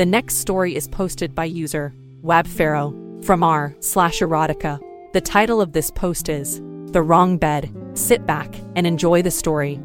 The next story is posted by user Wabpharaoh from r slash erotica. The title of this post is The Wrong Bed. Sit back and enjoy the story.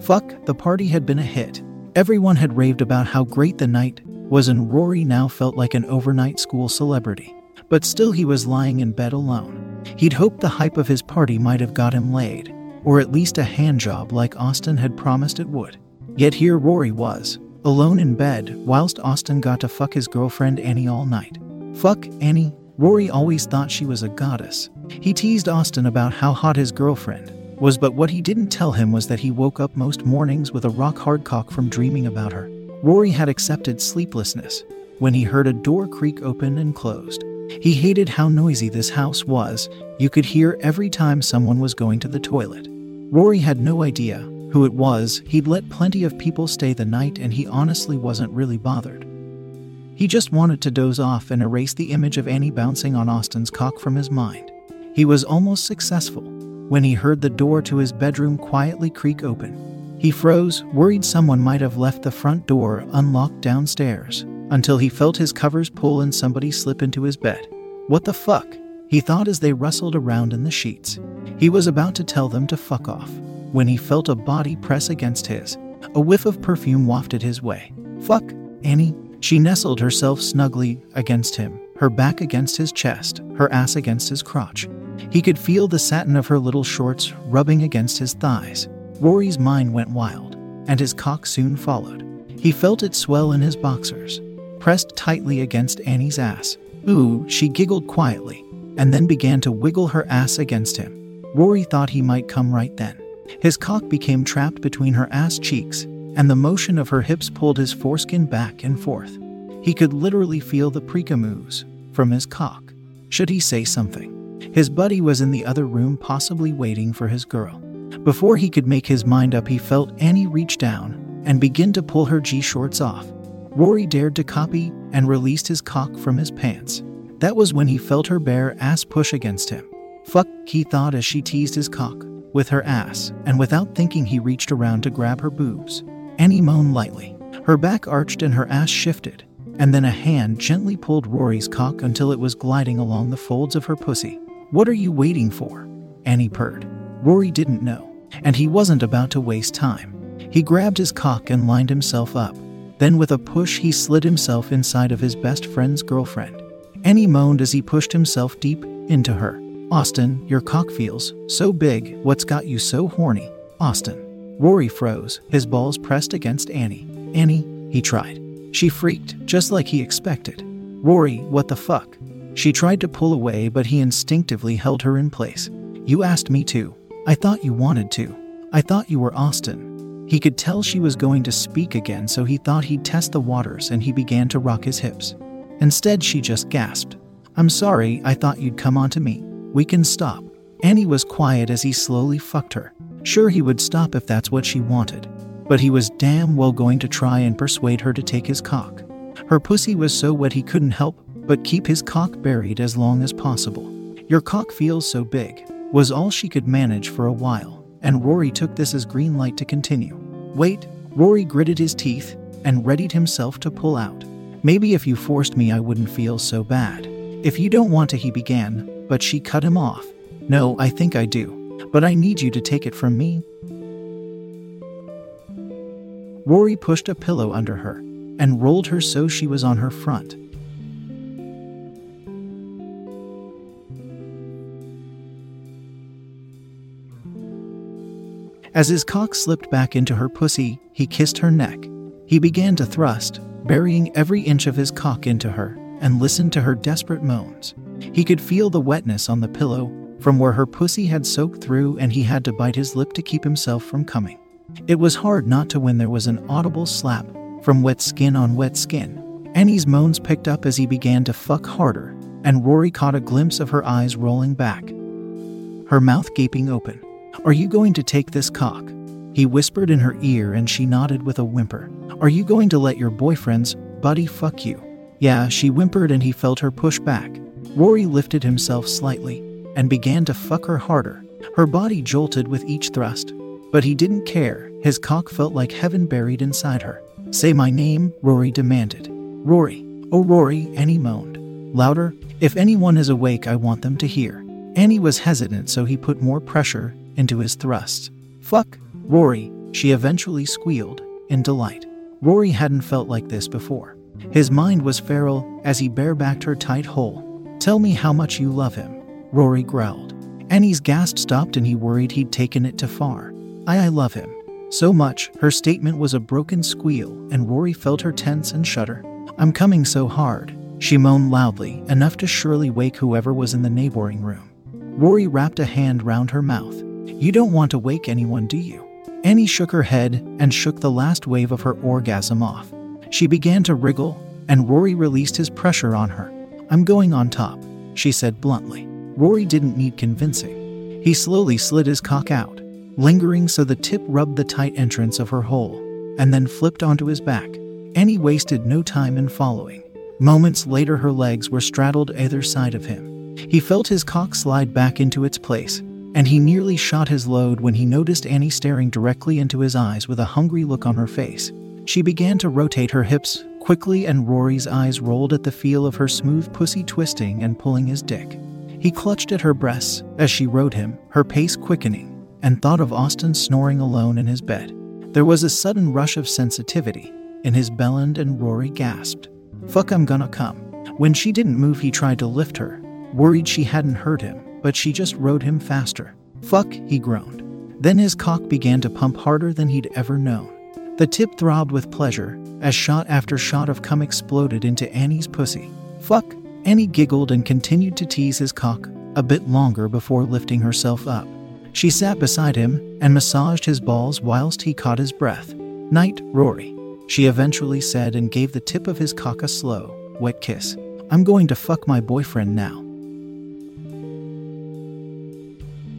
Fuck, the party had been a hit. Everyone had raved about how great the night was, and Rory now felt like an overnight school celebrity. But still, he was lying in bed alone. He'd hoped the hype of his party might have got him laid, or at least a handjob like Austin had promised it would. Yet here Rory was, alone in bed, whilst Austin got to fuck his girlfriend Annie all night. Fuck Annie. Rory always thought she was a goddess. He teased Austin about how hot his girlfriend was, but what he didn't tell him was that he woke up most mornings with a rock hard cock from dreaming about her. Rory had accepted sleeplessness when he heard a door creak open and closed. He hated how noisy this house was. You could hear every time someone was going to the toilet. Rory had no idea who it was. He'd let plenty of people stay the night and he honestly wasn't really bothered. He just wanted to doze off and erase the image of Annie bouncing on Austin's cock from his mind. He was almost successful when he heard the door to his bedroom quietly creak open. He froze, worried someone might have left the front door unlocked downstairs, until he felt his covers pull and somebody slip into his bed. What the fuck? He thought as they rustled around in the sheets. He was about to tell them to fuck off when he felt a body press against his. A whiff of perfume wafted his way. Fuck, Annie. She nestled herself snugly against him, her back against his chest, her ass against his crotch. He could feel the satin of her little shorts rubbing against his thighs. Rory's mind went wild, and his cock soon followed. He felt it swell in his boxers, pressed tightly against Annie's ass. Ooh, she giggled quietly, and then began to wiggle her ass against him. Rory thought he might come right then. His cock became trapped between her ass cheeks, and the motion of her hips pulled his foreskin back and forth. He could literally feel the precamoos from his cock. Should he say something? His buddy was in the other room, possibly waiting for his girl. Before he could make his mind up, he felt Annie reach down and begin to pull her G shorts off. Rory dared to copy and released his cock from his pants. That was when he felt her bare ass push against him. Fuck, he thought as she teased his cock with her ass, and without thinking, he reached around to grab her boobs. Annie moaned lightly. Her back arched and her ass shifted, and then a hand gently pulled Rory's cock until it was gliding along the folds of her pussy. What are you waiting for? Annie purred. Rory didn't know, and he wasn't about to waste time. He grabbed his cock and lined himself up. Then, with a push, he slid himself inside of his best friend's girlfriend. Annie moaned as he pushed himself deep into her. Austin, your cock feels so big. What's got you so horny? Austin. Rory froze, his balls pressed against Annie. Annie, he tried. She freaked, just like he expected. Rory, what the fuck? She tried to pull away, but he instinctively held her in place. You asked me to. I thought you wanted to. I thought you were Austin. He could tell she was going to speak again, so he thought he'd test the waters and he began to rock his hips. Instead, she just gasped. I'm sorry, I thought you'd come on to me. We can stop. Annie was quiet as he slowly fucked her. Sure, he would stop if that's what she wanted, but he was damn well going to try and persuade her to take his cock. Her pussy was so wet he couldn't help but keep his cock buried as long as possible. Your cock feels so big, was all she could manage for a while, and Rory took this as green light to continue. Wait, Rory gritted his teeth and readied himself to pull out. Maybe if you forced me, I wouldn't feel so bad. If you don't want to, he began, but she cut him off. No, I think I do, but I need you to take it from me. Rory pushed a pillow under her and rolled her so she was on her front. As his cock slipped back into her pussy, he kissed her neck. He began to thrust, burying every inch of his cock into her and listened to her desperate moans. He could feel the wetness on the pillow from where her pussy had soaked through, and he had to bite his lip to keep himself from coming. It was hard not to when there was an audible slap from wet skin on wet skin. Annie's moans picked up as he began to fuck harder, and Rory caught a glimpse of her eyes rolling back, her mouth gaping open. Are you going to take this cock? He whispered in her ear, and she nodded with a whimper. Are you going to let your boyfriend's buddy fuck you? Yeah, she whimpered, and he felt her push back. Rory lifted himself slightly and began to fuck her harder. Her body jolted with each thrust, but he didn't care. His cock felt like heaven buried inside her. Say my name, Rory demanded. Rory. Oh, Rory, Annie moaned. Louder. If anyone is awake, I want them to hear. Annie was hesitant, so he put more pressure into his thrusts. Fuck, Rory, she eventually squealed in delight. Rory hadn't felt like this before. His mind was feral as he barebacked her tight hole. Tell me how much you love him, Rory growled. Annie's gasp stopped and he worried he'd taken it too far. I, I love him. So much, her statement was a broken squeal, and Rory felt her tense and shudder. I'm coming so hard, she moaned loudly, enough to surely wake whoever was in the neighboring room. Rory wrapped a hand round her mouth. You don't want to wake anyone, do you? Annie shook her head and shook the last wave of her orgasm off. She began to wriggle, and Rory released his pressure on her. I'm going on top, she said bluntly. Rory didn't need convincing. He slowly slid his cock out, lingering so the tip rubbed the tight entrance of her hole, and then flipped onto his back. Annie wasted no time in following. Moments later, her legs were straddled either side of him. He felt his cock slide back into its place, and he nearly shot his load when he noticed Annie staring directly into his eyes with a hungry look on her face. She began to rotate her hips quickly, and Rory's eyes rolled at the feel of her smooth pussy twisting and pulling his dick. He clutched at her breasts as she rode him, her pace quickening, and thought of Austin snoring alone in his bed. There was a sudden rush of sensitivity in his bellend, and Rory gasped. Fuck, I'm gonna come. When she didn't move, he tried to lift her, worried she hadn't heard him, but she just rode him faster. Fuck, he groaned. Then his cock began to pump harder than he'd ever known. The tip throbbed with pleasure as shot after shot of cum exploded into Annie's pussy. Fuck, Annie giggled and continued to tease his cock a bit longer before lifting herself up. She sat beside him and massaged his balls whilst he caught his breath. Night, Rory, she eventually said and gave the tip of his cock a slow, wet kiss. I'm going to fuck my boyfriend now.